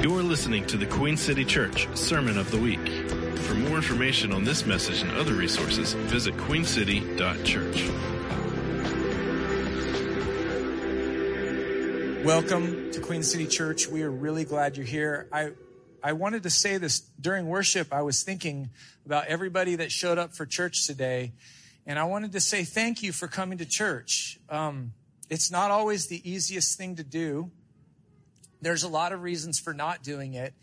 You're listening to the Queen City Church Sermon of the Week. For more information on this message and other resources, visit queencity.church. Welcome to Queen City Church. We are really glad you're here. I, I wanted to say this during worship. I was thinking about everybody that showed up for church today, and I wanted to say thank you for coming to church. Um, it's not always the easiest thing to do. There's a lot of reasons for not doing it.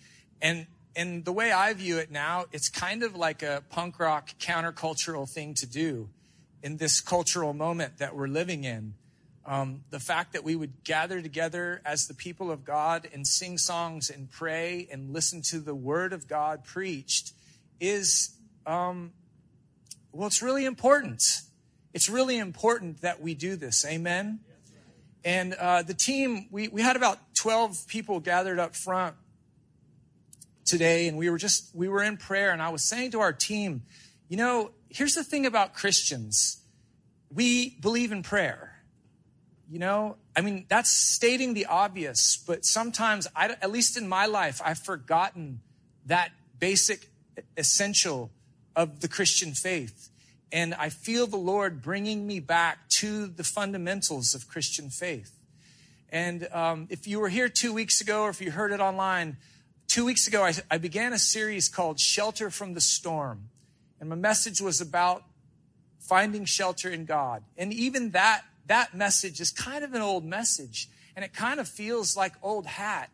And, and the way I view it now, it's kind of like a punk rock countercultural thing to do in this cultural moment that we're living in. Um, the fact that we would gather together as the people of God and sing songs and pray and listen to the word of God preached is, um, well, it's really important. It's really important that we do this. Amen. And uh, the team, we, we had about 12 people gathered up front today, and we were just, we were in prayer, and I was saying to our team, you know, here's the thing about Christians we believe in prayer. You know, I mean, that's stating the obvious, but sometimes, I, at least in my life, I've forgotten that basic essential of the Christian faith. And I feel the Lord bringing me back to the fundamentals of Christian faith. And um, if you were here two weeks ago, or if you heard it online, two weeks ago, I, I began a series called Shelter from the Storm. And my message was about finding shelter in God. And even that, that message is kind of an old message. And it kind of feels like old hat.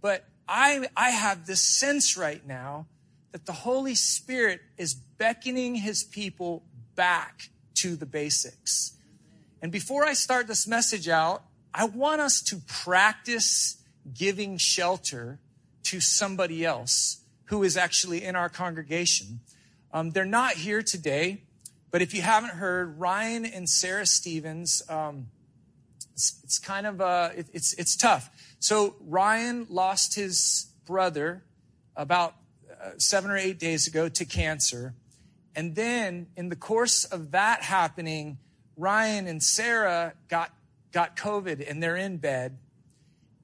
But I, I have this sense right now that the Holy Spirit is beckoning his people back to the basics. And before I start this message out, I want us to practice giving shelter to somebody else who is actually in our congregation. Um, they're not here today, but if you haven't heard, Ryan and Sarah Stevens, um, it's, it's, kind of uh, it, it's it's tough. So Ryan lost his brother about uh, seven or eight days ago to cancer, and then in the course of that happening, Ryan and Sarah got got COVID and they're in bed.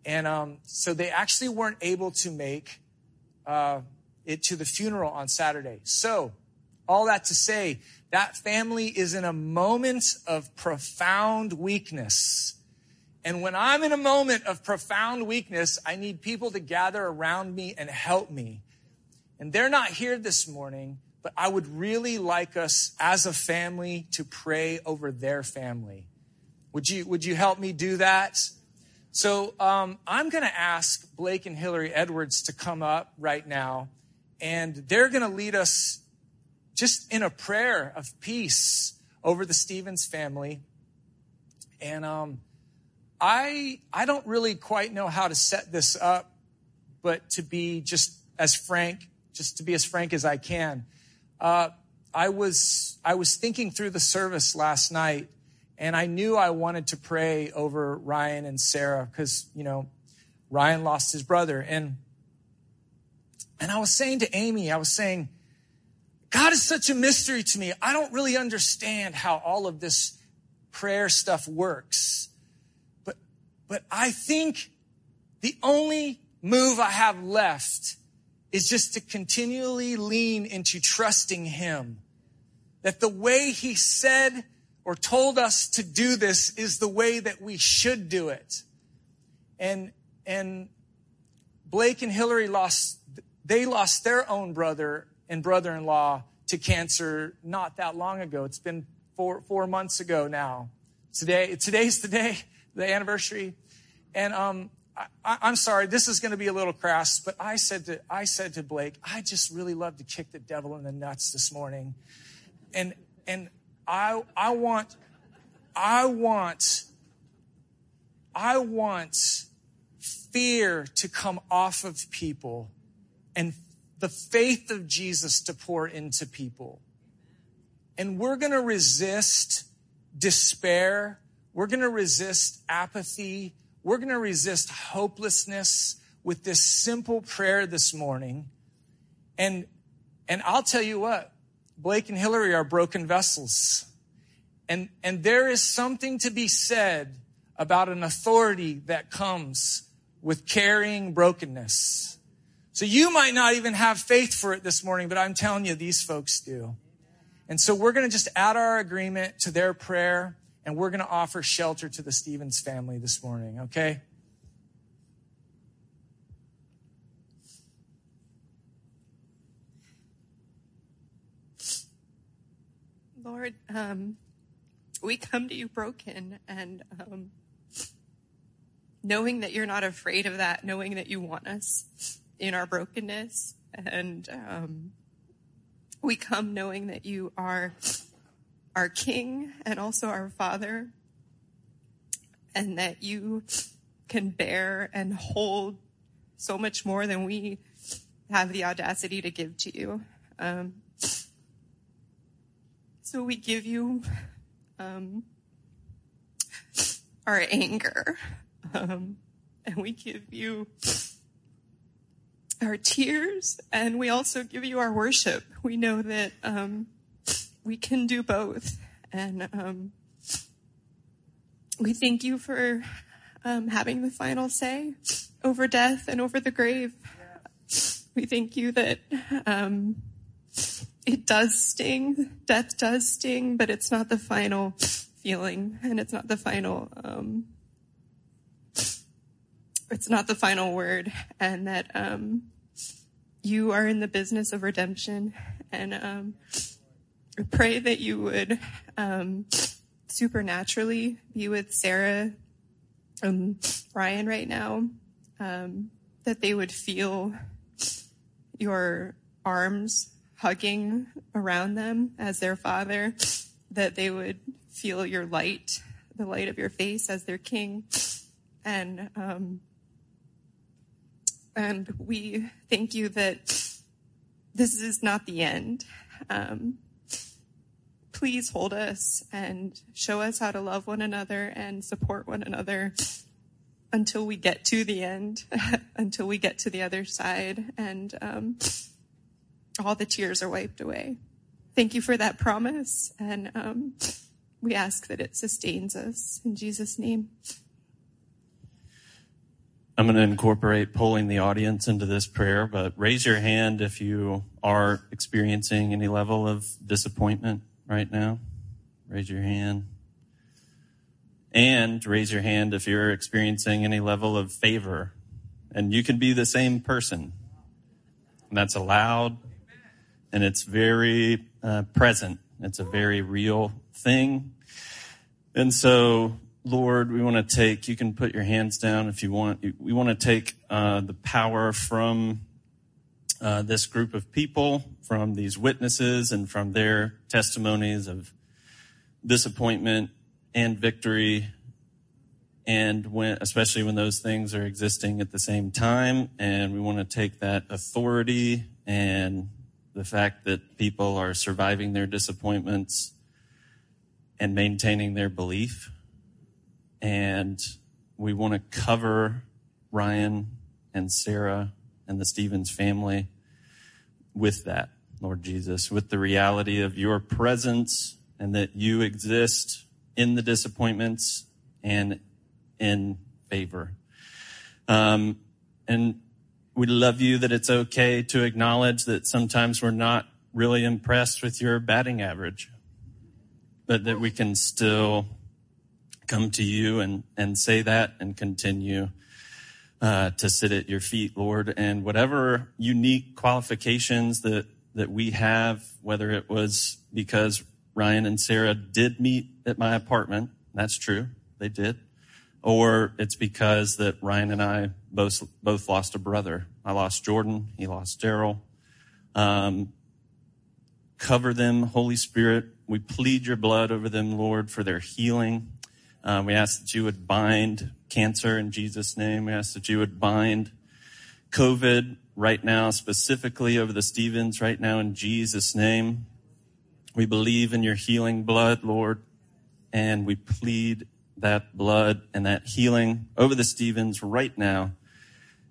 And um, so they actually weren't able to make uh, it to the funeral on Saturday. So, all that to say, that family is in a moment of profound weakness. And when I'm in a moment of profound weakness, I need people to gather around me and help me. And they're not here this morning, but I would really like us as a family to pray over their family. Would you, would you help me do that? So um, I'm going to ask Blake and Hillary Edwards to come up right now, and they're going to lead us just in a prayer of peace over the Stevens family. And um, I I don't really quite know how to set this up, but to be just as frank, just to be as frank as I can. Uh, I was I was thinking through the service last night, and I knew I wanted to pray over Ryan and Sarah because, you know, Ryan lost his brother. And, and I was saying to Amy, I was saying, God is such a mystery to me. I don't really understand how all of this prayer stuff works. But, but I think the only move I have left is just to continually lean into trusting Him. That the way He said or told us to do this is the way that we should do it. And, and Blake and Hillary lost, they lost their own brother and brother-in-law to cancer not that long ago. It's been four, four months ago now. Today, today's the day, the anniversary. And, um, I, am sorry, this is going to be a little crass, but I said to, I said to Blake, I just really love to kick the devil in the nuts this morning. And, and I, I want, I want, I want fear to come off of people and the faith of Jesus to pour into people. And we're going to resist despair. We're going to resist apathy. We're going to resist hopelessness with this simple prayer this morning. And, and I'll tell you what, Blake and Hillary are broken vessels. And, and there is something to be said about an authority that comes with carrying brokenness. So you might not even have faith for it this morning, but I'm telling you, these folks do. And so we're going to just add our agreement to their prayer and we're going to offer shelter to the Stevens family this morning, okay? Lord, um, we come to you broken and um, knowing that you're not afraid of that, knowing that you want us in our brokenness. And um, we come knowing that you are our King and also our Father, and that you can bear and hold so much more than we have the audacity to give to you. Um, so we give you um, our anger, um, and we give you our tears, and we also give you our worship. We know that um, we can do both, and um, we thank you for um, having the final say over death and over the grave. We thank you that um, it does sting. Death does sting, but it's not the final feeling and it's not the final, um, it's not the final word and that, um, you are in the business of redemption and, um, pray that you would, um, supernaturally be with Sarah, um, Ryan right now, um, that they would feel your arms hugging around them as their father, that they would feel your light, the light of your face as their king. And, um, and we thank you that this is not the end. Um, please hold us and show us how to love one another and support one another until we get to the end, until we get to the other side. And, um, all the tears are wiped away. Thank you for that promise. And um, we ask that it sustains us. In Jesus' name. I'm going to incorporate pulling the audience into this prayer, but raise your hand if you are experiencing any level of disappointment right now. Raise your hand. And raise your hand if you're experiencing any level of favor. And you can be the same person. And that's allowed and it's very uh, present. It's a very real thing. And so, Lord, we want to take, you can put your hands down if you want. We want to take uh, the power from uh, this group of people, from these witnesses, and from their testimonies of disappointment and victory. And when, especially when those things are existing at the same time, and we want to take that authority and the fact that people are surviving their disappointments and maintaining their belief. And we want to cover Ryan and Sarah and the Stevens family with that, Lord Jesus, with the reality of your presence and that you exist in the disappointments and in favor. Um, and we love you that it's okay to acknowledge that sometimes we're not really impressed with your batting average, but that we can still come to you and, and say that and continue uh, to sit at your feet, Lord. And whatever unique qualifications that, that we have, whether it was because Ryan and Sarah did meet at my apartment, that's true, they did or it's because that Ryan and I both both lost a brother. I lost Jordan. He lost Daryl. Um, cover them, Holy Spirit. We plead your blood over them, Lord, for their healing. Uh, we ask that you would bind cancer in Jesus' name. We ask that you would bind COVID right now, specifically over the Stevens right now in Jesus' name. We believe in your healing blood, Lord, and we plead that blood and that healing over the Stevens right now.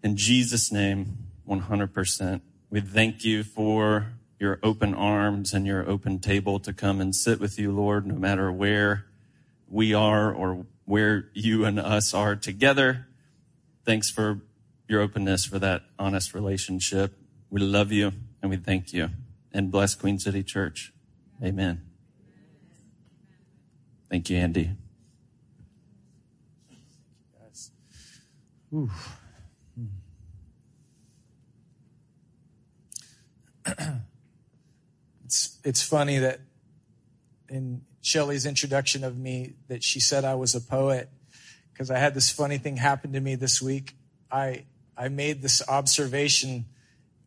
In Jesus' name, 100%. We thank you for your open arms and your open table to come and sit with you, Lord, no matter where we are or where you and us are together. thanks for your openness for that honest relationship. We love you and we thank you. And bless Queen City Church. Amen. Thank you, Andy. Ooh. Hmm. it's it's funny that in Shelley's introduction of me that she said I was a poet because I had this funny thing happen to me this week. I I made this observation.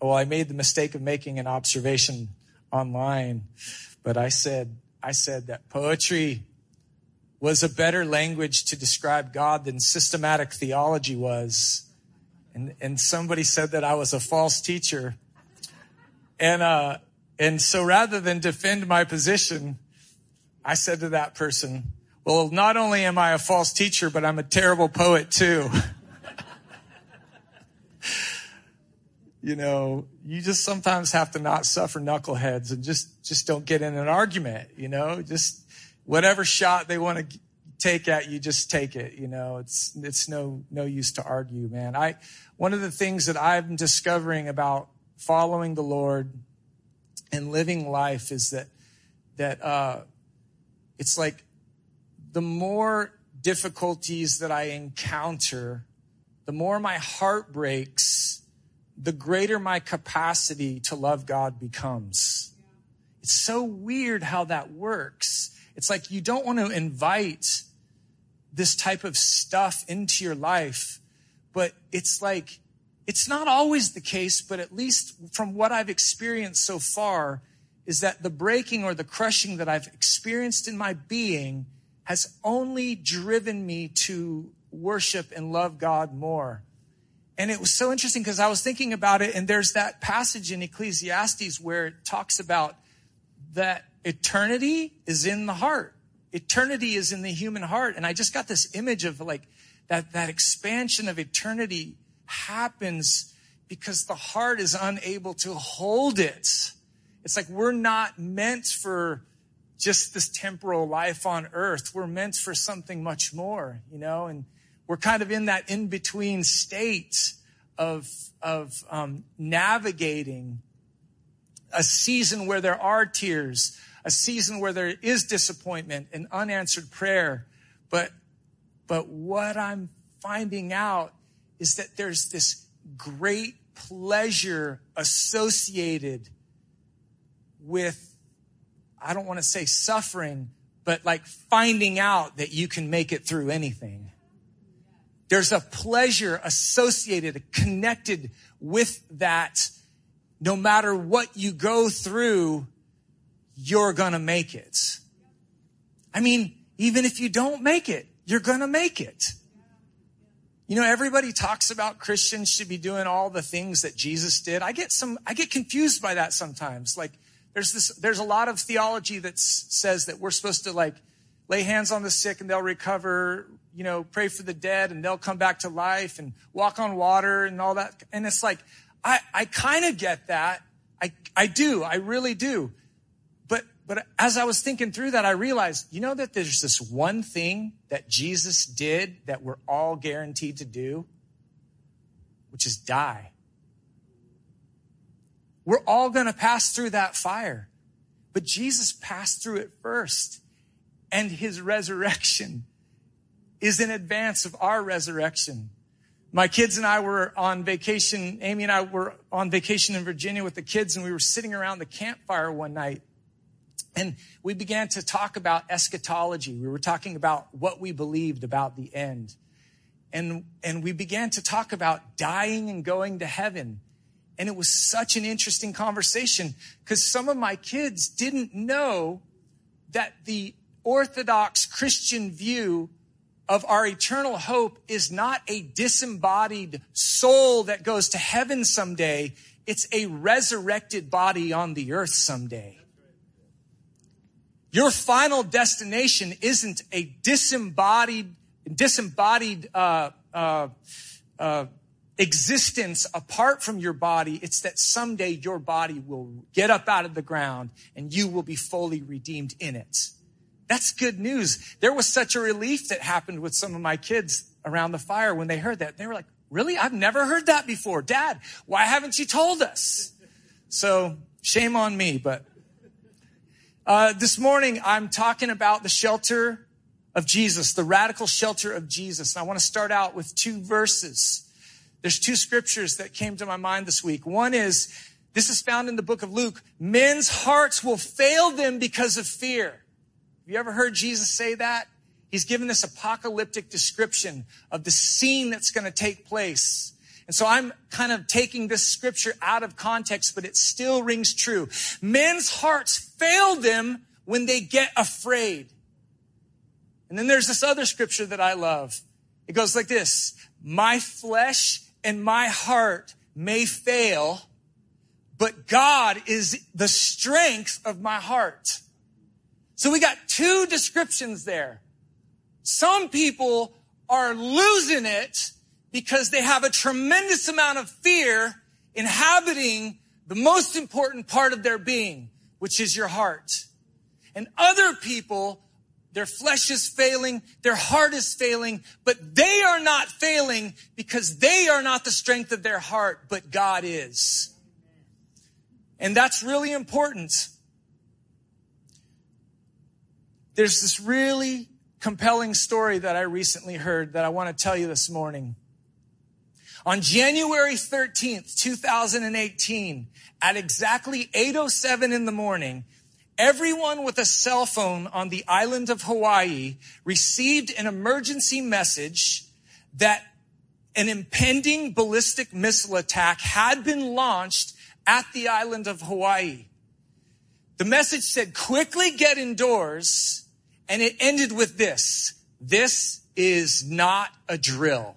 Well, I made the mistake of making an observation online, but I said I said that poetry was a better language to describe God than systematic theology was. And, and somebody said that I was a false teacher. And, uh, and so rather than defend my position, I said to that person, well, not only am I a false teacher, but I'm a terrible poet too. you know, you just sometimes have to not suffer knuckleheads and just, just don't get in an argument, you know, just whatever shot they want to take at you, just take it. You know, it's, it's no, no use to argue, man. I, one of the things that I'm discovering about following the Lord and living life is that, that, uh, it's like the more difficulties that I encounter, the more my heart breaks, the greater my capacity to love God becomes. It's so weird how that works. It's like you don't want to invite this type of stuff into your life, but it's like, it's not always the case, but at least from what I've experienced so far, is that the breaking or the crushing that I've experienced in my being has only driven me to worship and love God more. And it was so interesting because I was thinking about it, and there's that passage in Ecclesiastes where it talks about that eternity is in the heart. Eternity is in the human heart. And I just got this image of like that, that expansion of eternity happens because the heart is unable to hold it. It's like we're not meant for just this temporal life on earth. We're meant for something much more, you know, and we're kind of in that in between state of, of um, navigating a season where there are tears, a season where there is disappointment and unanswered prayer. But, but what I'm finding out is that there's this great pleasure associated with, I don't want to say suffering, but like finding out that you can make it through anything. There's a pleasure associated, connected with that. No matter what you go through, you're gonna make it. I mean, even if you don't make it, you're gonna make it. You know, everybody talks about Christians should be doing all the things that Jesus did. I get some, I get confused by that sometimes. Like, there's this, there's a lot of theology that says that we're supposed to like lay hands on the sick and they'll recover, you know, pray for the dead and they'll come back to life and walk on water and all that. And it's like, I, I kind of get that. I, I do. I really do. But but as I was thinking through that, I realized, you know, that there's this one thing that Jesus did that we're all guaranteed to do, which is die. We're all going to pass through that fire. But Jesus passed through it first. And his resurrection is in advance of our resurrection. My kids and I were on vacation. Amy and I were on vacation in Virginia with the kids, and we were sitting around the campfire one night. And we began to talk about eschatology. We were talking about what we believed about the end. And, and we began to talk about dying and going to heaven. And it was such an interesting conversation because some of my kids didn't know that the Orthodox Christian view of our eternal hope is not a disembodied soul that goes to heaven someday. It's a resurrected body on the earth someday. Your final destination isn't a disembodied, disembodied uh, uh, uh, existence apart from your body. It's that someday your body will get up out of the ground and you will be fully redeemed in it. That's good news. There was such a relief that happened with some of my kids around the fire when they heard that. They were like, Really? I've never heard that before. Dad, why haven't you told us? So shame on me, but uh, this morning I'm talking about the shelter of Jesus, the radical shelter of Jesus. And I want to start out with two verses. There's two scriptures that came to my mind this week. One is, this is found in the book of Luke. Men's hearts will fail them because of fear. Have you ever heard Jesus say that? He's given this apocalyptic description of the scene that's going to take place. And so I'm kind of taking this scripture out of context, but it still rings true. Men's hearts fail them when they get afraid. And then there's this other scripture that I love. It goes like this. My flesh and my heart may fail, but God is the strength of my heart. So we got two descriptions there. Some people are losing it because they have a tremendous amount of fear inhabiting the most important part of their being, which is your heart. And other people, their flesh is failing, their heart is failing, but they are not failing because they are not the strength of their heart, but God is. And that's really important. There's this really compelling story that I recently heard that I want to tell you this morning. On January 13th, 2018, at exactly 8.07 in the morning, everyone with a cell phone on the island of Hawaii received an emergency message that an impending ballistic missile attack had been launched at the island of Hawaii. The message said, quickly get indoors and it ended with this. This is not a drill.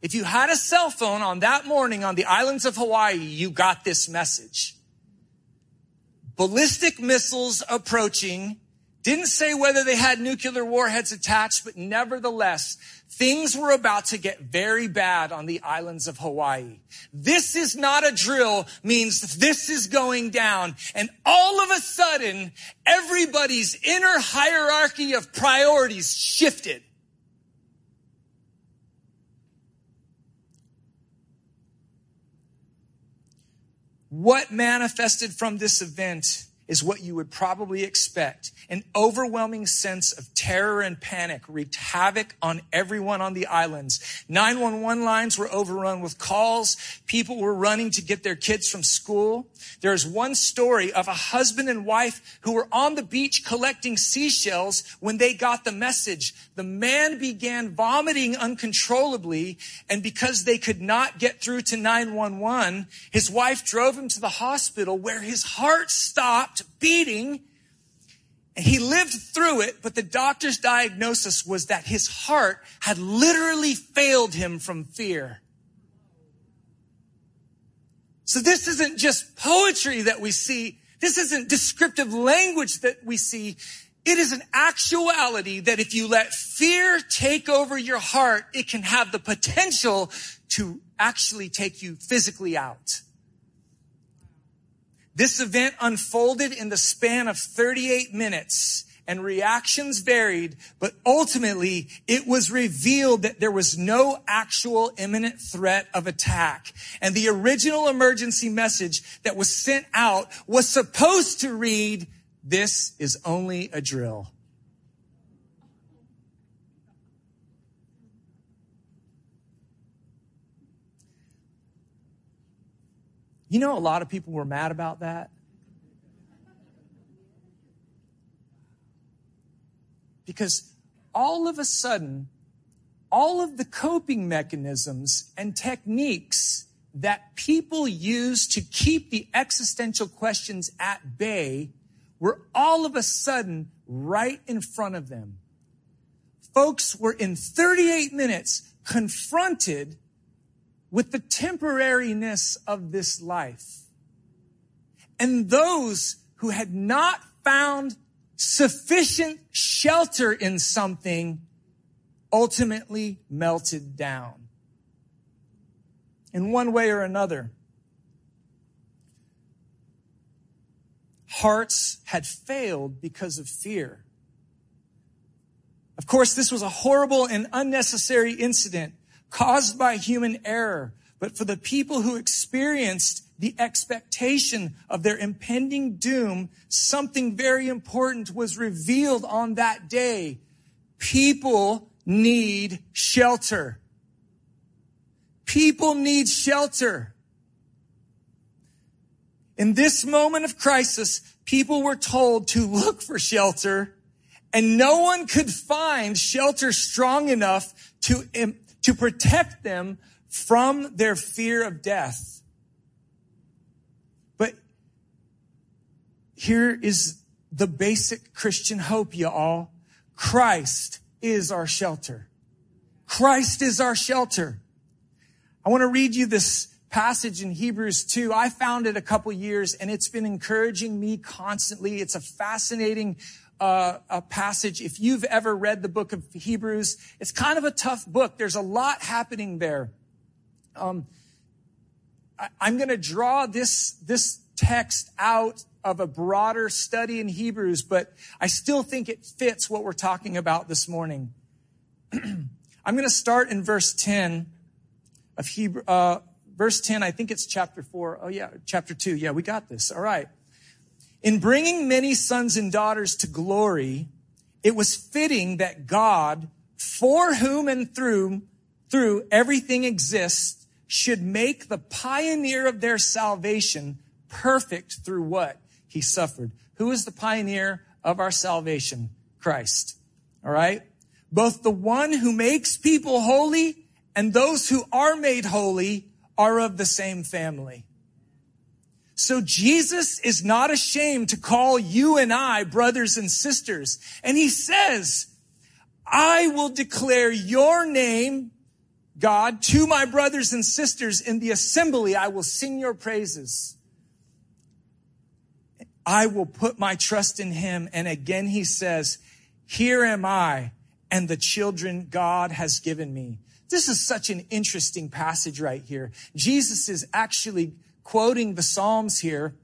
If you had a cell phone on that morning on the islands of Hawaii, you got this message. Ballistic missiles approaching. Didn't say whether they had nuclear warheads attached, but nevertheless, Things were about to get very bad on the islands of Hawaii. This is not a drill means this is going down. And all of a sudden, everybody's inner hierarchy of priorities shifted. What manifested from this event is what you would probably expect. An overwhelming sense of terror and panic wreaked havoc on everyone on the islands. 911 lines were overrun with calls. People were running to get their kids from school. There's one story of a husband and wife who were on the beach collecting seashells when they got the message. The man began vomiting uncontrollably, and because they could not get through to 911, his wife drove him to the hospital where his heart stopped beating. And he lived through it, but the doctor's diagnosis was that his heart had literally failed him from fear. So this isn't just poetry that we see. This isn't descriptive language that we see. It is an actuality that if you let fear take over your heart, it can have the potential to actually take you physically out. This event unfolded in the span of 38 minutes and reactions varied, but ultimately it was revealed that there was no actual imminent threat of attack. And the original emergency message that was sent out was supposed to read, this is only a drill. You know, a lot of people were mad about that. Because all of a sudden, all of the coping mechanisms and techniques that people use to keep the existential questions at bay were all of a sudden right in front of them. Folks were in 38 minutes confronted with the temporariness of this life. And those who had not found sufficient shelter in something ultimately melted down. In one way or another, hearts had failed because of fear. Of course, this was a horrible and unnecessary incident caused by human error, but for the people who experienced the expectation of their impending doom, something very important was revealed on that day. People need shelter. People need shelter. In this moment of crisis, people were told to look for shelter and no one could find shelter strong enough to, to protect them from their fear of death. But here is the basic Christian hope, y'all. Christ is our shelter. Christ is our shelter. I want to read you this passage in Hebrews 2. I found it a couple years and it's been encouraging me constantly. It's a fascinating uh, a passage. If you've ever read the book of Hebrews, it's kind of a tough book. There's a lot happening there. Um, I, I'm going to draw this this text out of a broader study in Hebrews, but I still think it fits what we're talking about this morning. I'm going to start in verse 10 of Hebrew, uh, verse 10. I think it's chapter 4. Oh, yeah, chapter 2. Yeah, we got this. All right. In bringing many sons and daughters to glory, it was fitting that God, for whom and through, through everything exists, should make the pioneer of their salvation perfect through what he suffered. Who is the pioneer of our salvation? Christ. All right. Both the one who makes people holy and those who are made holy are of the same family. So Jesus is not ashamed to call you and I brothers and sisters. And he says, I will declare your name, God, to my brothers and sisters in the assembly. I will sing your praises. I will put my trust in him. And again, he says, here am I and the children God has given me. This is such an interesting passage right here. Jesus is actually quoting the Psalms here,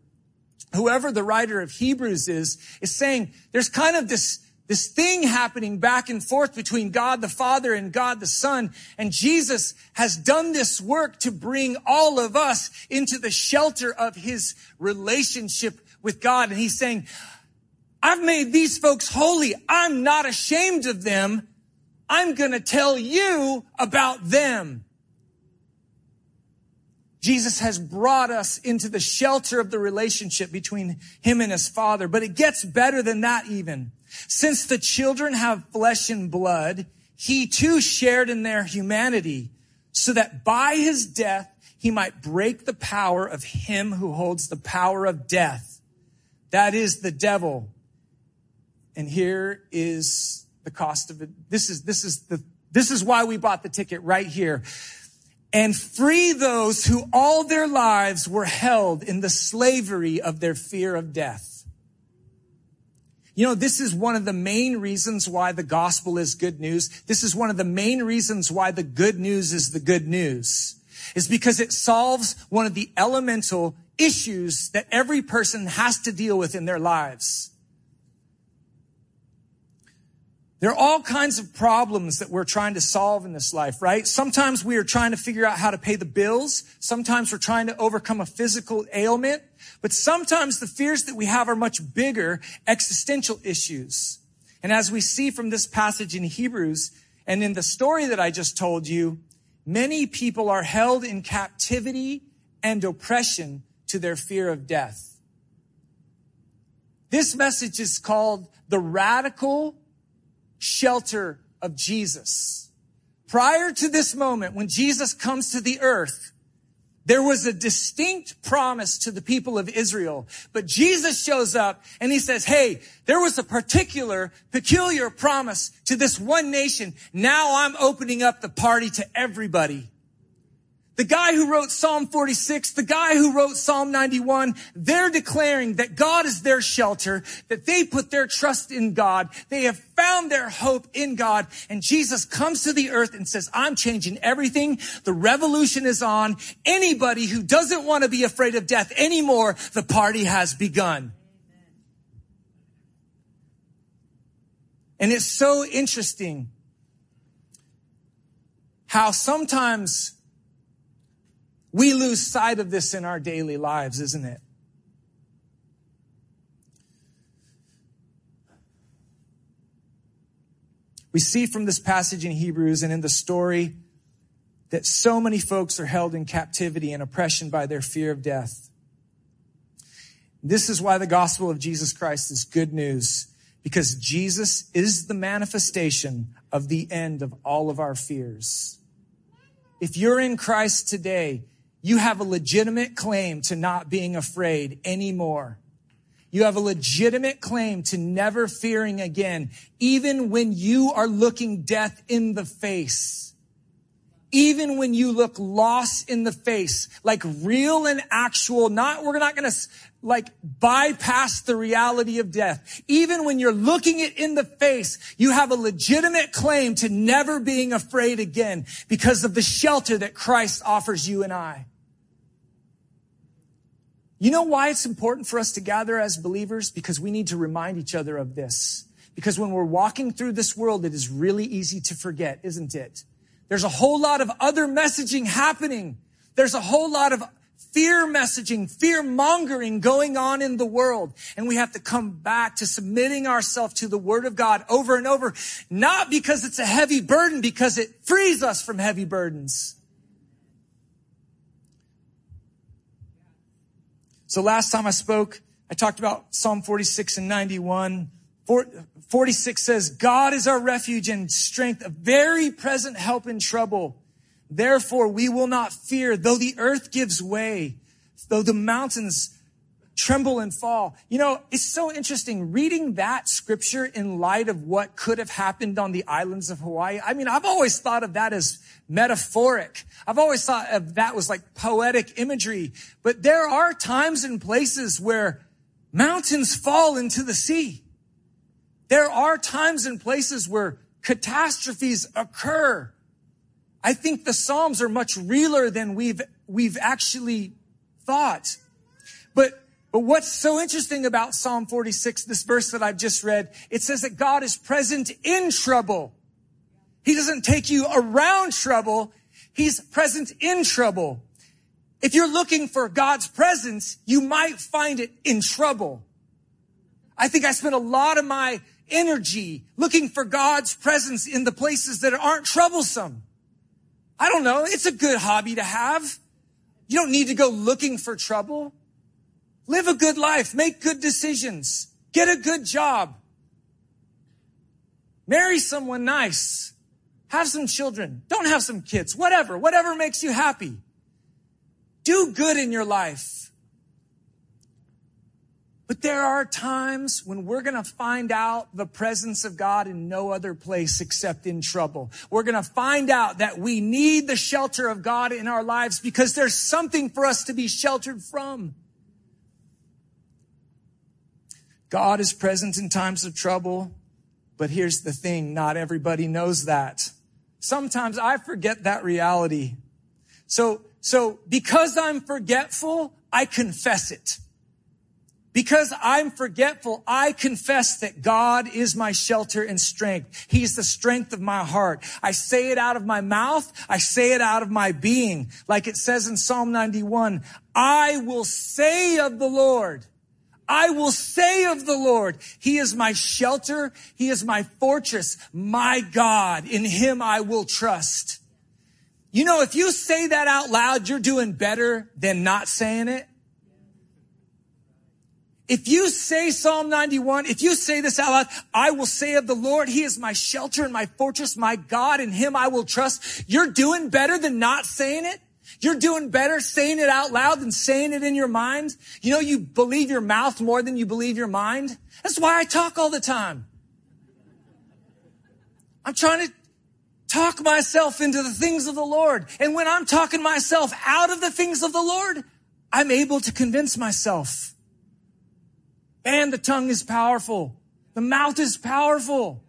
whoever the writer of Hebrews is, is saying there's kind of this this thing happening back and forth between God the Father and God the Son. And Jesus has done this work to bring all of us into the shelter of his relationship with God. And he's saying, I've made these folks holy. I'm not ashamed of them. I'm going to tell you about them. Jesus has brought us into the shelter of the relationship between him and his father. But it gets better than that even. Since the children have flesh and blood, he too shared in their humanity so that by his death, he might break the power of him who holds the power of death. That is the devil. And here is the cost of it. This is, this is the, this is why we bought the ticket right here and free those who all their lives were held in the slavery of their fear of death. You know, this is one of the main reasons why the gospel is good news. This is one of the main reasons why the good news is the good news is because it solves one of the elemental issues that every person has to deal with in their lives. There are all kinds of problems that we're trying to solve in this life, right? Sometimes we are trying to figure out how to pay the bills. Sometimes we're trying to overcome a physical ailment. But sometimes the fears that we have are much bigger existential issues. And as we see from this passage in Hebrews and in the story that I just told you, many people are held in captivity and oppression to their fear of death. This message is called the radical shelter of Jesus. Prior to this moment, when Jesus comes to the earth, there was a distinct promise to the people of Israel. But Jesus shows up and he says, Hey, there was a particular, peculiar promise to this one nation. Now I'm opening up the party to everybody. The guy who wrote Psalm 46, the guy who wrote Psalm 91, they're declaring that God is their shelter, that they put their trust in God. They have found their hope in God. And Jesus comes to the earth and says, I'm changing everything. The revolution is on. Anybody who doesn't want to be afraid of death anymore, the party has begun. And it's so interesting how sometimes we lose sight of this in our daily lives, isn't it? We see from this passage in Hebrews and in the story that so many folks are held in captivity and oppression by their fear of death. This is why the gospel of Jesus Christ is good news, because Jesus is the manifestation of the end of all of our fears. If you're in Christ today, you have a legitimate claim to not being afraid anymore. You have a legitimate claim to never fearing again, even when you are looking death in the face. Even when you look lost in the face, like real and actual, not, we're not gonna like bypass the reality of death. Even when you're looking it in the face, you have a legitimate claim to never being afraid again because of the shelter that Christ offers you and I. You know why it's important for us to gather as believers? Because we need to remind each other of this. Because when we're walking through this world, it is really easy to forget, isn't it? There's a whole lot of other messaging happening. There's a whole lot of fear messaging, fear mongering going on in the world. And we have to come back to submitting ourselves to the word of God over and over, not because it's a heavy burden, because it frees us from heavy burdens. So last time I spoke, I talked about Psalm 46 and 91. 46 says, God is our refuge and strength, a very present help in trouble. Therefore, we will not fear, though the earth gives way, though the mountains tremble and fall. You know, it's so interesting reading that scripture in light of what could have happened on the islands of Hawaii. I mean, I've always thought of that as metaphoric. I've always thought of that was like poetic imagery, but there are times and places where mountains fall into the sea. There are times and places where catastrophes occur. I think the Psalms are much realer than we've, we've actually thought. But but what's so interesting about Psalm 46, this verse that I've just read, it says that God is present in trouble. He doesn't take you around trouble. He's present in trouble. If you're looking for God's presence, you might find it in trouble. I think I spent a lot of my energy looking for God's presence in the places that aren't troublesome. I don't know. It's a good hobby to have. You don't need to go looking for trouble. Live a good life. Make good decisions. Get a good job. Marry someone nice. Have some children. Don't have some kids. Whatever. Whatever makes you happy. Do good in your life. But there are times when we're going to find out the presence of God in no other place except in trouble. We're going to find out that we need the shelter of God in our lives because there's something for us to be sheltered from. God is present in times of trouble. But here's the thing. Not everybody knows that. Sometimes I forget that reality. So, so because I'm forgetful, I confess it. Because I'm forgetful, I confess that God is my shelter and strength. He's the strength of my heart. I say it out of my mouth. I say it out of my being. Like it says in Psalm 91, I will say of the Lord, I will say of the Lord, He is my shelter. He is my fortress, my God. In Him I will trust. You know, if you say that out loud, you're doing better than not saying it. If you say Psalm 91, if you say this out loud, I will say of the Lord, He is my shelter and my fortress, my God, in Him I will trust. You're doing better than not saying it. You're doing better saying it out loud than saying it in your mind. You know, you believe your mouth more than you believe your mind. That's why I talk all the time. I'm trying to talk myself into the things of the Lord. And when I'm talking myself out of the things of the Lord, I'm able to convince myself. And the tongue is powerful. The mouth is powerful.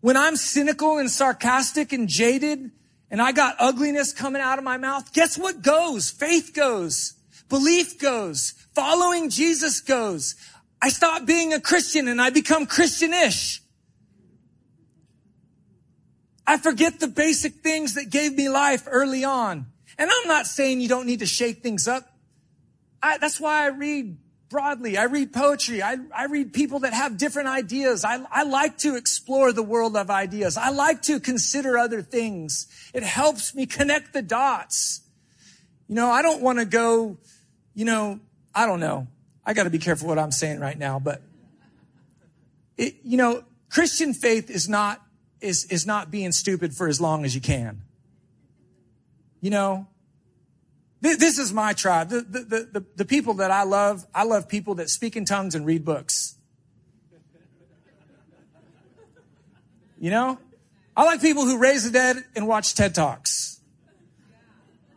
When I'm cynical and sarcastic and jaded, and I got ugliness coming out of my mouth, guess what goes? Faith goes. Belief goes. Following Jesus goes. I stop being a Christian and I become Christianish. I forget the basic things that gave me life early on. And I'm not saying you don't need to shake things up. I, that's why I read broadly. I read poetry. I, I read people that have different ideas. I, I like to explore the world of ideas. I like to consider other things. It helps me connect the dots. You know, I don't want to go, you know, I don't know. I got to be careful what I'm saying right now, but it, you know, Christian faith is not, is, is not being stupid for as long as you can. You know, this is my tribe. The, the, the, the, people that I love, I love people that speak in tongues and read books. You know? I like people who raise the dead and watch TED Talks.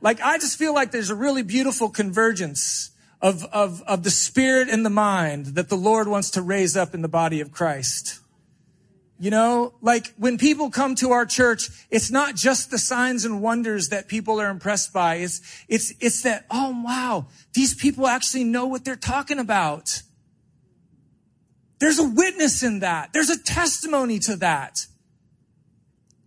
Like, I just feel like there's a really beautiful convergence of, of, of the spirit and the mind that the Lord wants to raise up in the body of Christ. You know, like when people come to our church, it's not just the signs and wonders that people are impressed by. It's, it's, it's that, oh wow, these people actually know what they're talking about. There's a witness in that. There's a testimony to that.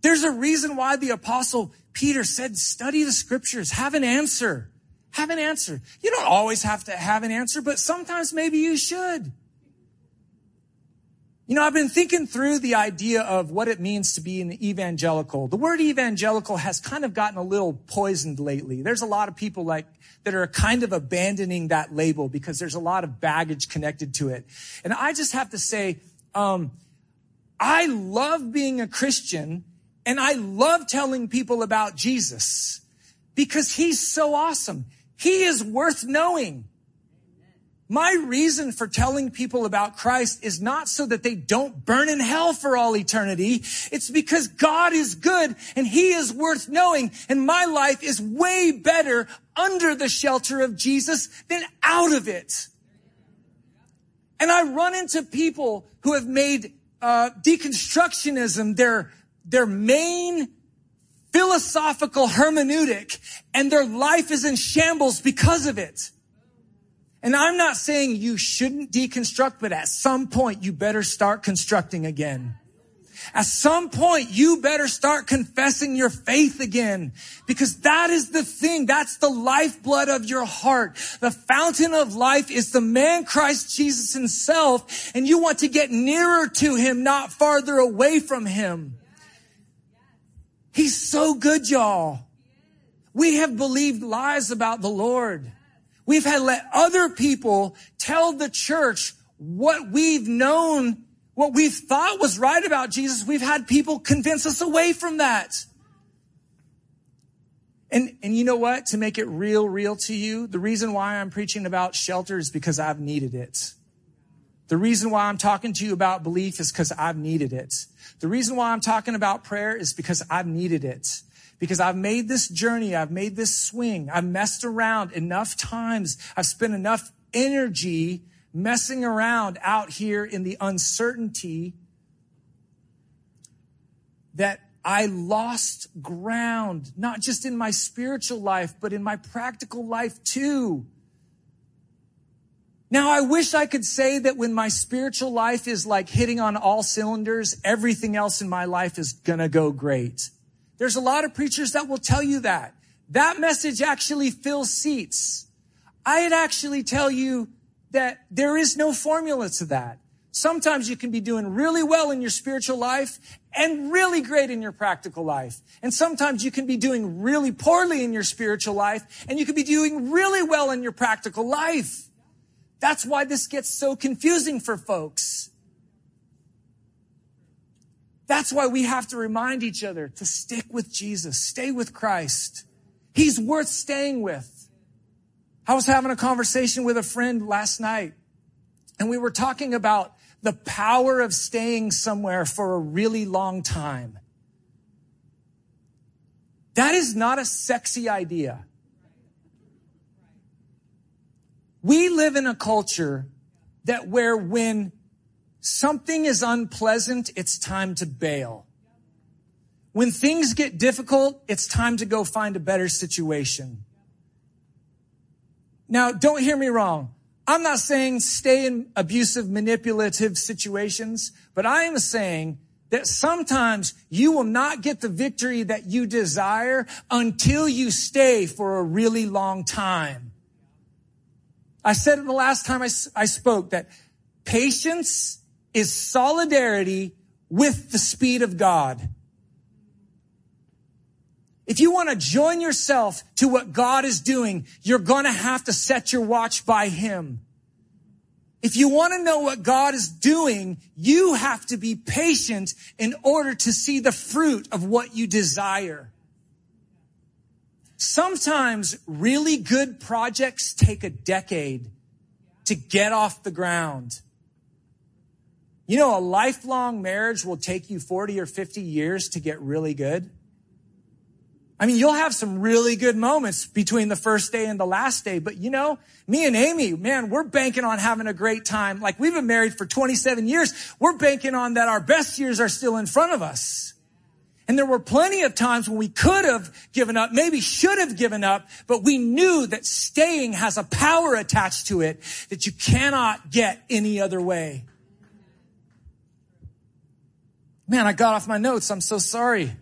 There's a reason why the apostle Peter said, study the scriptures, have an answer. Have an answer. You don't always have to have an answer, but sometimes maybe you should. You know, I've been thinking through the idea of what it means to be an evangelical. The word evangelical has kind of gotten a little poisoned lately. There's a lot of people like that are kind of abandoning that label because there's a lot of baggage connected to it. And I just have to say, um, I love being a Christian and I love telling people about Jesus because he's so awesome. He is worth knowing. My reason for telling people about Christ is not so that they don't burn in hell for all eternity. It's because God is good and he is worth knowing. And my life is way better under the shelter of Jesus than out of it. And I run into people who have made uh, deconstructionism their, their main philosophical hermeneutic and their life is in shambles because of it. And I'm not saying you shouldn't deconstruct, but at some point you better start constructing again. At some point, you better start confessing your faith again because that is the thing. That's the lifeblood of your heart. The fountain of life is the man Christ Jesus himself. And you want to get nearer to him, not farther away from him. He's so good, y'all. We have believed lies about the Lord. We've had let other people tell the church what we've known, what we thought was right about Jesus. We've had people convince us away from that. And, and you know what? To make it real, real to you, the reason why I'm preaching about shelter is because I've needed it. The reason why I'm talking to you about belief is because I've needed it. The reason why I'm talking about prayer is because I've needed it because I've made this journey. I've made this swing. I've messed around enough times. I've spent enough energy messing around out here in the uncertainty that I lost ground, not just in my spiritual life, but in my practical life too. Now, I wish I could say that when my spiritual life is like hitting on all cylinders, everything else in my life is gonna go great. There's a lot of preachers that will tell you that. That message actually fills seats. I'd actually tell you that there is no formula to that. Sometimes you can be doing really well in your spiritual life and really great in your practical life. And sometimes you can be doing really poorly in your spiritual life and you can be doing really well in your practical life. That's why this gets so confusing for folks. That's why we have to remind each other to stick with Jesus, stay with Christ. He's worth staying with. I was having a conversation with a friend last night and we were talking about the power of staying somewhere for a really long time. That is not a sexy idea. We live in a culture that where when something is unpleasant, it's time to bail. When things get difficult, it's time to go find a better situation. Now, don't hear me wrong. I'm not saying stay in abusive, manipulative situations, but I am saying that sometimes you will not get the victory that you desire until you stay for a really long time. I said it the last time I, I spoke that patience is solidarity with the speed of God. If you want to join yourself to what God is doing, you're going to have to set your watch by Him. If you want to know what God is doing, you have to be patient in order to see the fruit of what you desire. Sometimes really good projects take a decade to get off the ground. You know, a lifelong marriage will take you 40 or 50 years to get really good. I mean, you'll have some really good moments between the first day and the last day, but you know, me and Amy, man, we're banking on having a great time. Like we've been married for 27 years. We're banking on that our best years are still in front of us. And there were plenty of times when we could have given up, maybe should have given up, but we knew that staying has a power attached to it that you cannot get any other way. Man, I got off my notes. I'm so sorry.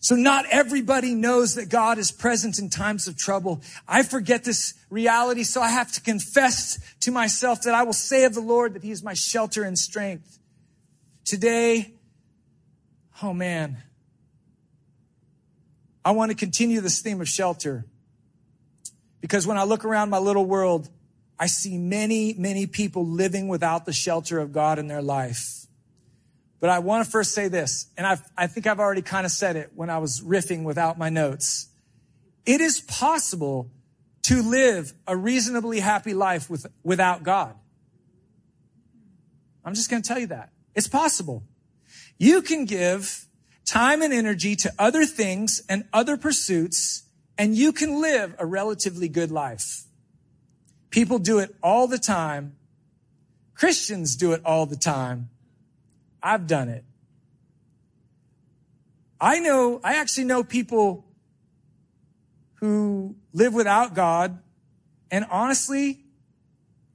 So not everybody knows that God is present in times of trouble. I forget this reality, so I have to confess to myself that I will say of the Lord that he is my shelter and strength. Today, oh man, I want to continue this theme of shelter because when I look around my little world, I see many, many people living without the shelter of God in their life. But I want to first say this, and I've, I think I've already kind of said it when I was riffing without my notes. It is possible to live a reasonably happy life with, without God. I'm just going to tell you that. It's possible. You can give time and energy to other things and other pursuits, and you can live a relatively good life. People do it all the time. Christians do it all the time. I've done it. I know, I actually know people who live without God. And honestly,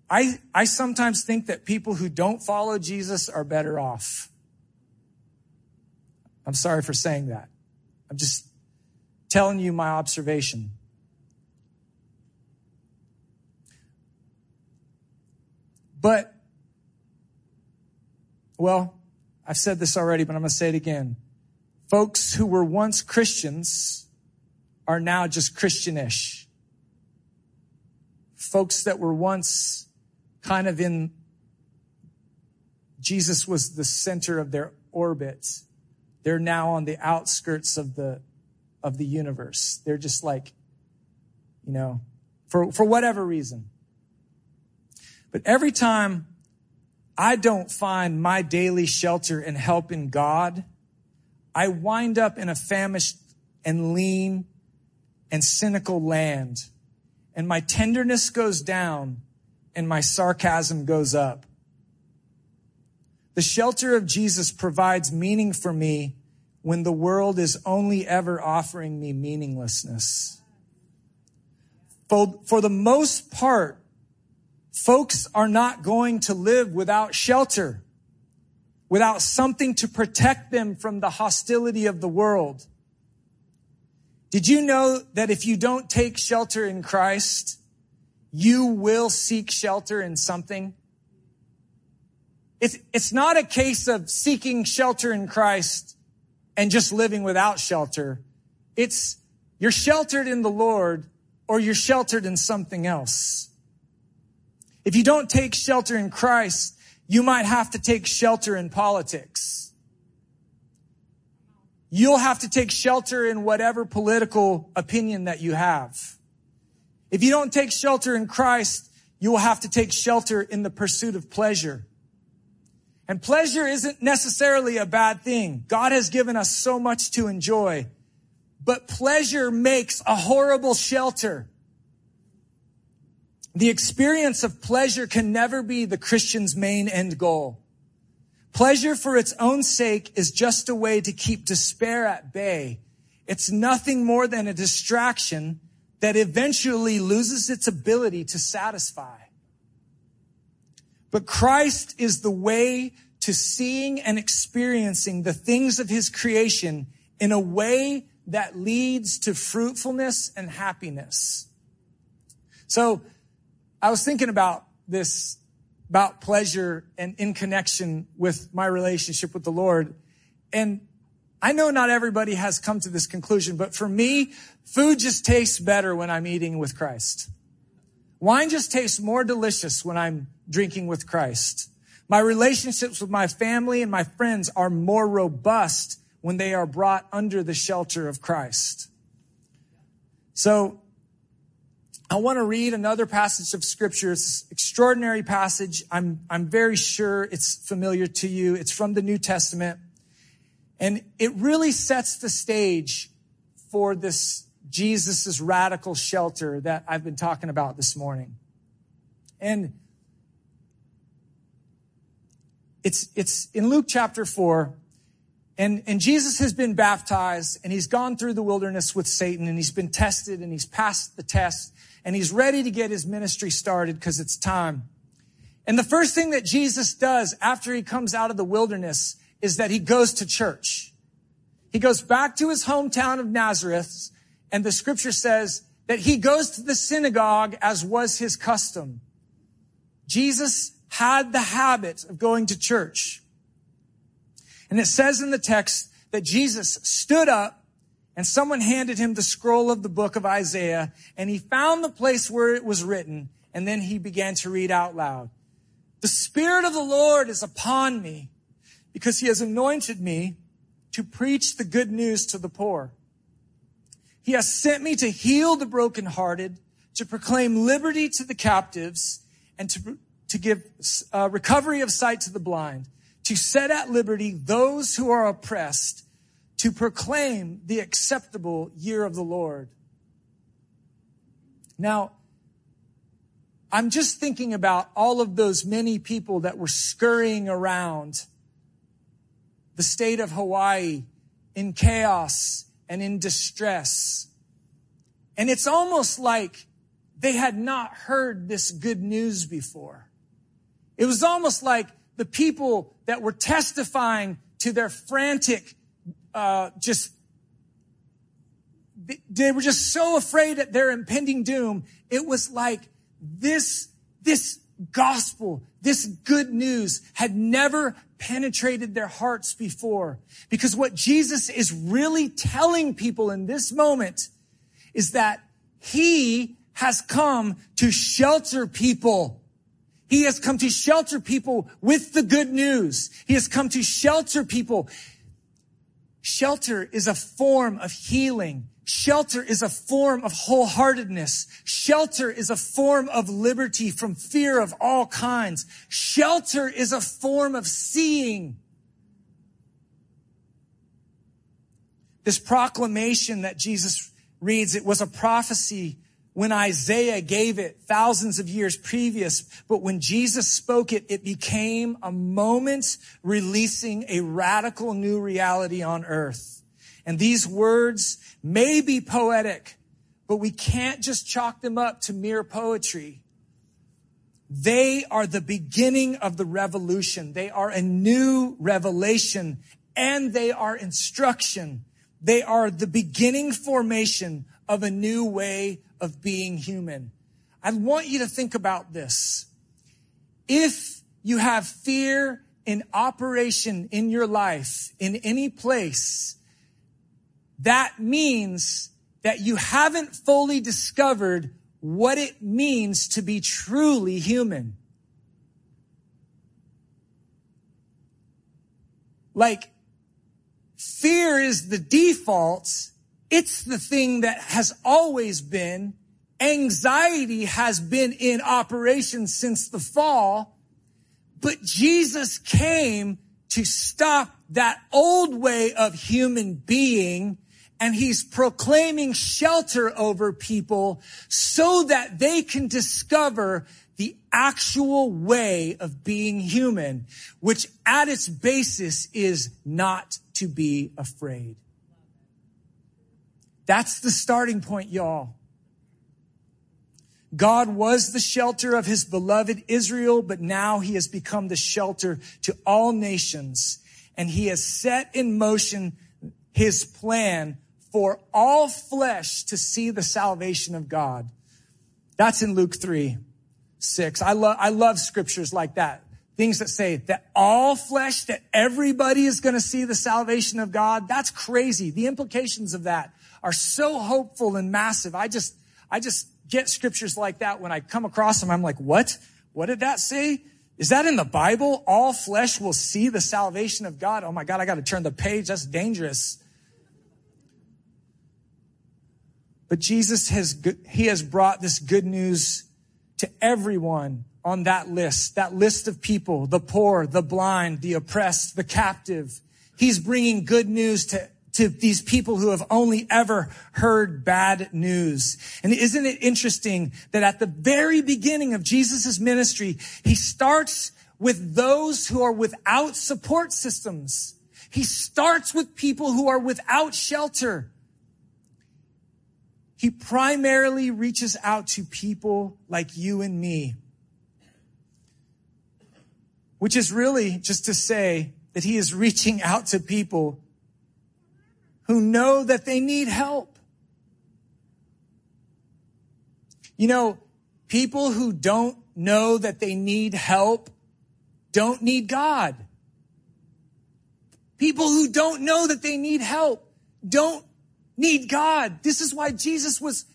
I, I sometimes think that people who don't follow Jesus are better off. I'm sorry for saying that. I'm just telling you my observation. But, well, I've said this already, but I'm going to say it again. Folks who were once Christians are now just Christianish. Folks that were once kind of in, Jesus was the center of their orbit. They're now on the outskirts of the, of the universe. They're just like, you know, for, for whatever reason. But every time I don't find my daily shelter and help in God, I wind up in a famished and lean and cynical land. And my tenderness goes down and my sarcasm goes up. The shelter of Jesus provides meaning for me when the world is only ever offering me meaninglessness. For, for the most part, Folks are not going to live without shelter, without something to protect them from the hostility of the world. Did you know that if you don't take shelter in Christ, you will seek shelter in something? It's, it's not a case of seeking shelter in Christ and just living without shelter. It's you're sheltered in the Lord or you're sheltered in something else. If you don't take shelter in Christ, you might have to take shelter in politics. You'll have to take shelter in whatever political opinion that you have. If you don't take shelter in Christ, you will have to take shelter in the pursuit of pleasure. And pleasure isn't necessarily a bad thing. God has given us so much to enjoy, but pleasure makes a horrible shelter. The experience of pleasure can never be the Christian's main end goal. Pleasure for its own sake is just a way to keep despair at bay. It's nothing more than a distraction that eventually loses its ability to satisfy. But Christ is the way to seeing and experiencing the things of his creation in a way that leads to fruitfulness and happiness. So I was thinking about this, about pleasure and in connection with my relationship with the Lord. And I know not everybody has come to this conclusion, but for me, food just tastes better when I'm eating with Christ. Wine just tastes more delicious when I'm drinking with Christ. My relationships with my family and my friends are more robust when they are brought under the shelter of Christ. So I want to read another passage of scripture. It's extraordinary passage. I'm, I'm very sure it's familiar to you. It's from the New Testament. And it really sets the stage for this Jesus' radical shelter that I've been talking about this morning. And it's, it's in Luke chapter four. And, and Jesus has been baptized and he's gone through the wilderness with Satan and he's been tested and he's passed the test and he's ready to get his ministry started because it's time. And the first thing that Jesus does after he comes out of the wilderness is that he goes to church. He goes back to his hometown of Nazareth, and the scripture says that he goes to the synagogue as was his custom. Jesus had the habit of going to church. And it says in the text that Jesus stood up and someone handed him the scroll of the book of Isaiah and he found the place where it was written and then he began to read out loud. The Spirit of the Lord is upon me because he has anointed me to preach the good news to the poor. He has sent me to heal the brokenhearted, to proclaim liberty to the captives, and to, to give uh, recovery of sight to the blind, to set at liberty those who are oppressed, to proclaim the acceptable year of the Lord. Now, I'm just thinking about all of those many people that were scurrying around the state of Hawaii in chaos and in distress. And it's almost like they had not heard this good news before. It was almost like the people that were testifying to their frantic, uh, just, they were just so afraid at their impending doom. It was like this, this gospel, this good news had never penetrated their hearts before. Because what Jesus is really telling people in this moment is that he has come to shelter people. He has come to shelter people with the good news. He has come to shelter people. Shelter is a form of healing. Shelter is a form of wholeheartedness. Shelter is a form of liberty from fear of all kinds. Shelter is a form of seeing. This proclamation that Jesus reads, it was a prophecy when Isaiah gave it thousands of years previous, but when Jesus spoke it, it became a moment releasing a radical new reality on earth. And these words may be poetic, but we can't just chalk them up to mere poetry. They are the beginning of the revolution. They are a new revelation and they are instruction. They are the beginning formation of a new way of being human. I want you to think about this. If you have fear in operation in your life, in any place, that means that you haven't fully discovered what it means to be truly human. Like, fear is the default. It's the thing that has always been. Anxiety has been in operation since the fall. But Jesus came to stop that old way of human being and he's proclaiming shelter over people so that they can discover the actual way of being human, which at its basis is not to be afraid. That's the starting point, y'all. God was the shelter of his beloved Israel, but now he has become the shelter to all nations. And he has set in motion his plan for all flesh to see the salvation of God. That's in Luke 3, 6. I love, I love scriptures like that. Things that say that all flesh, that everybody is going to see the salvation of God. That's crazy. The implications of that are so hopeful and massive. I just, I just get scriptures like that when I come across them. I'm like, what? What did that say? Is that in the Bible? All flesh will see the salvation of God. Oh my God, I got to turn the page. That's dangerous. But Jesus has, he has brought this good news to everyone on that list, that list of people, the poor, the blind, the oppressed, the captive. He's bringing good news to to these people who have only ever heard bad news. And isn't it interesting that at the very beginning of Jesus' ministry, he starts with those who are without support systems. He starts with people who are without shelter. He primarily reaches out to people like you and me, which is really just to say that he is reaching out to people who know that they need help. You know, people who don't know that they need help don't need God. People who don't know that they need help don't need God. This is why Jesus was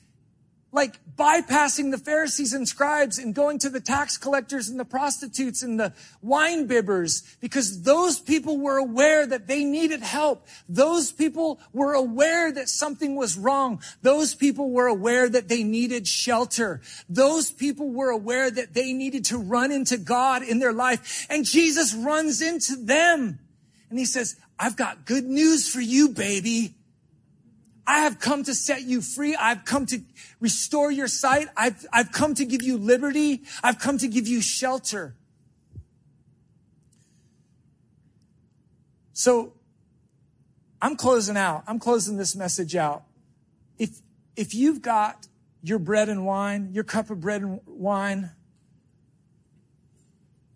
like bypassing the Pharisees and scribes and going to the tax collectors and the prostitutes and the wine bibbers because those people were aware that they needed help. Those people were aware that something was wrong. Those people were aware that they needed shelter. Those people were aware that they needed to run into God in their life. And Jesus runs into them and he says, I've got good news for you, baby. I have come to set you free. I've come to restore your sight. I've, I've come to give you liberty. I've come to give you shelter. So I'm closing out. I'm closing this message out. If, if you've got your bread and wine, your cup of bread and wine,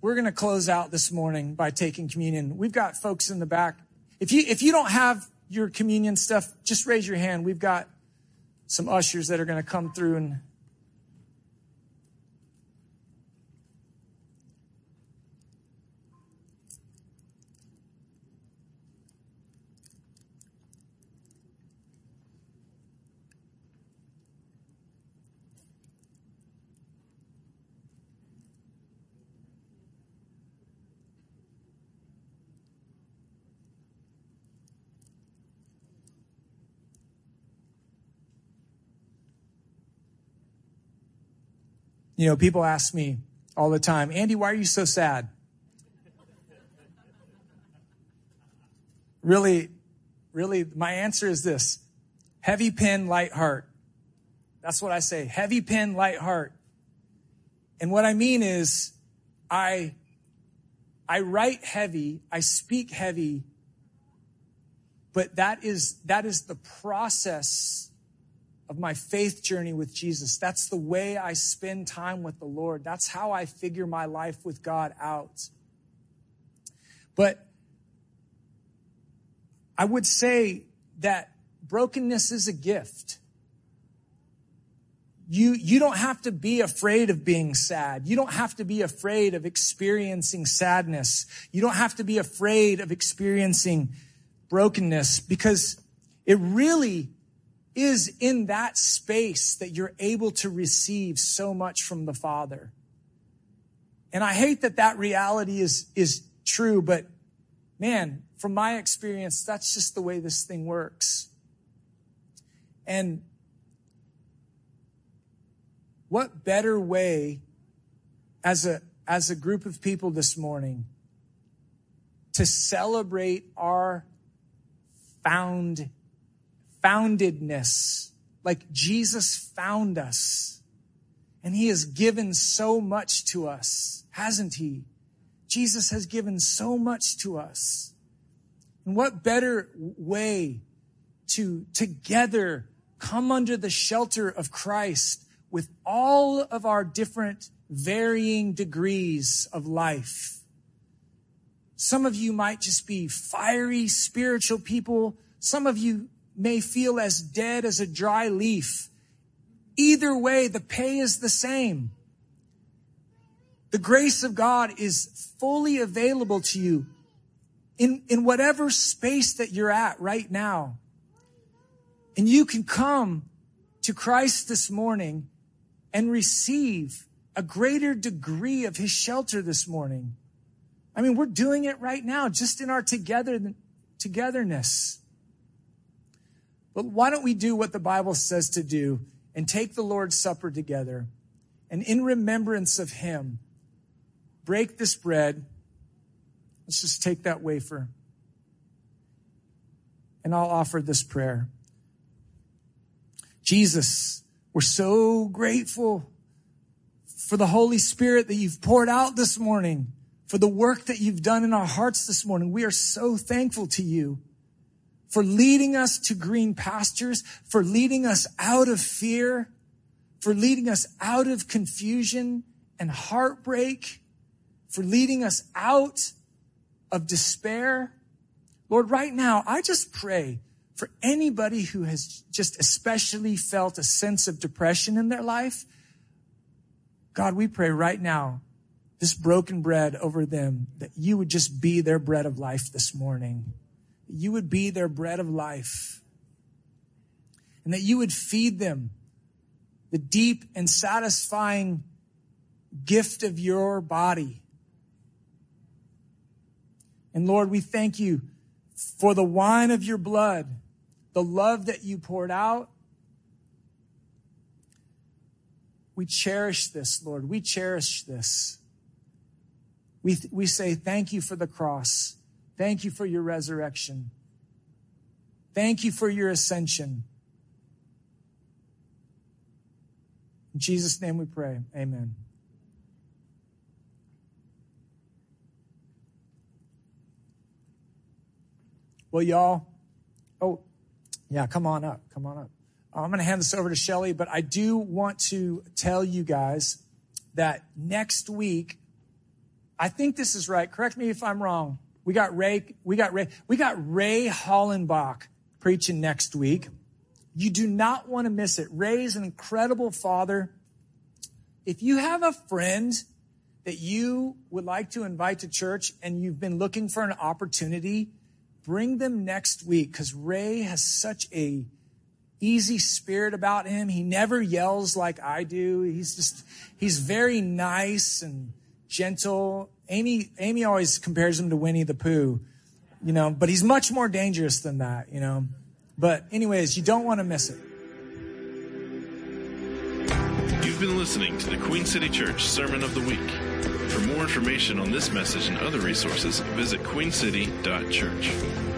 we're going to close out this morning by taking communion. We've got folks in the back. If you, if you don't have your communion stuff, just raise your hand. We've got some ushers that are going to come through and You know, people ask me all the time, Andy, why are you so sad? really, really, my answer is this heavy pen, light heart. That's what I say. Heavy pen, light heart. And what I mean is, I, I write heavy, I speak heavy, but that is, that is the process of my faith journey with Jesus. That's the way I spend time with the Lord. That's how I figure my life with God out. But I would say that brokenness is a gift. You, you don't have to be afraid of being sad. You don't have to be afraid of experiencing sadness. You don't have to be afraid of experiencing brokenness because it really is in that space that you're able to receive so much from the Father. And I hate that that reality is, is true, but man, from my experience, that's just the way this thing works. And what better way as a, as a group of people this morning to celebrate our found foundedness, like Jesus found us. And he has given so much to us, hasn't he? Jesus has given so much to us. And what better way to together come under the shelter of Christ with all of our different varying degrees of life. Some of you might just be fiery spiritual people. Some of you may feel as dead as a dry leaf. Either way, the pay is the same. The grace of God is fully available to you in, in whatever space that you're at right now. And you can come to Christ this morning and receive a greater degree of his shelter this morning. I mean, we're doing it right now, just in our together, togetherness. But why don't we do what the Bible says to do and take the Lord's Supper together and in remembrance of him, break this bread. Let's just take that wafer. And I'll offer this prayer. Jesus, we're so grateful for the Holy Spirit that you've poured out this morning, for the work that you've done in our hearts this morning. We are so thankful to you for leading us to green pastures, for leading us out of fear, for leading us out of confusion and heartbreak, for leading us out of despair. Lord, right now, I just pray for anybody who has just especially felt a sense of depression in their life. God, we pray right now, this broken bread over them, that you would just be their bread of life this morning. You would be their bread of life. And that you would feed them the deep and satisfying gift of your body. And Lord, we thank you for the wine of your blood, the love that you poured out. We cherish this, Lord. We cherish this. We, we say thank you for the cross. Thank you for your resurrection. Thank you for your ascension. In Jesus' name we pray. Amen. Well, y'all, oh, yeah, come on up. Come on up. I'm going to hand this over to Shelly, but I do want to tell you guys that next week, I think this is right. Correct me if I'm wrong. We got Ray, we got Ray, we got Ray Hollenbach preaching next week. You do not want to miss it. Ray is an incredible father. If you have a friend that you would like to invite to church and you've been looking for an opportunity bring them next week because Ray has such a easy spirit about him. He never yells like I do. He's just, he's very nice and gentle. Amy, Amy always compares him to Winnie the Pooh, you know, but he's much more dangerous than that, you know. But anyways, you don't want to miss it. You've been listening to the Queen City Church Sermon of the Week. For more information on this message and other resources, visit queencity.church.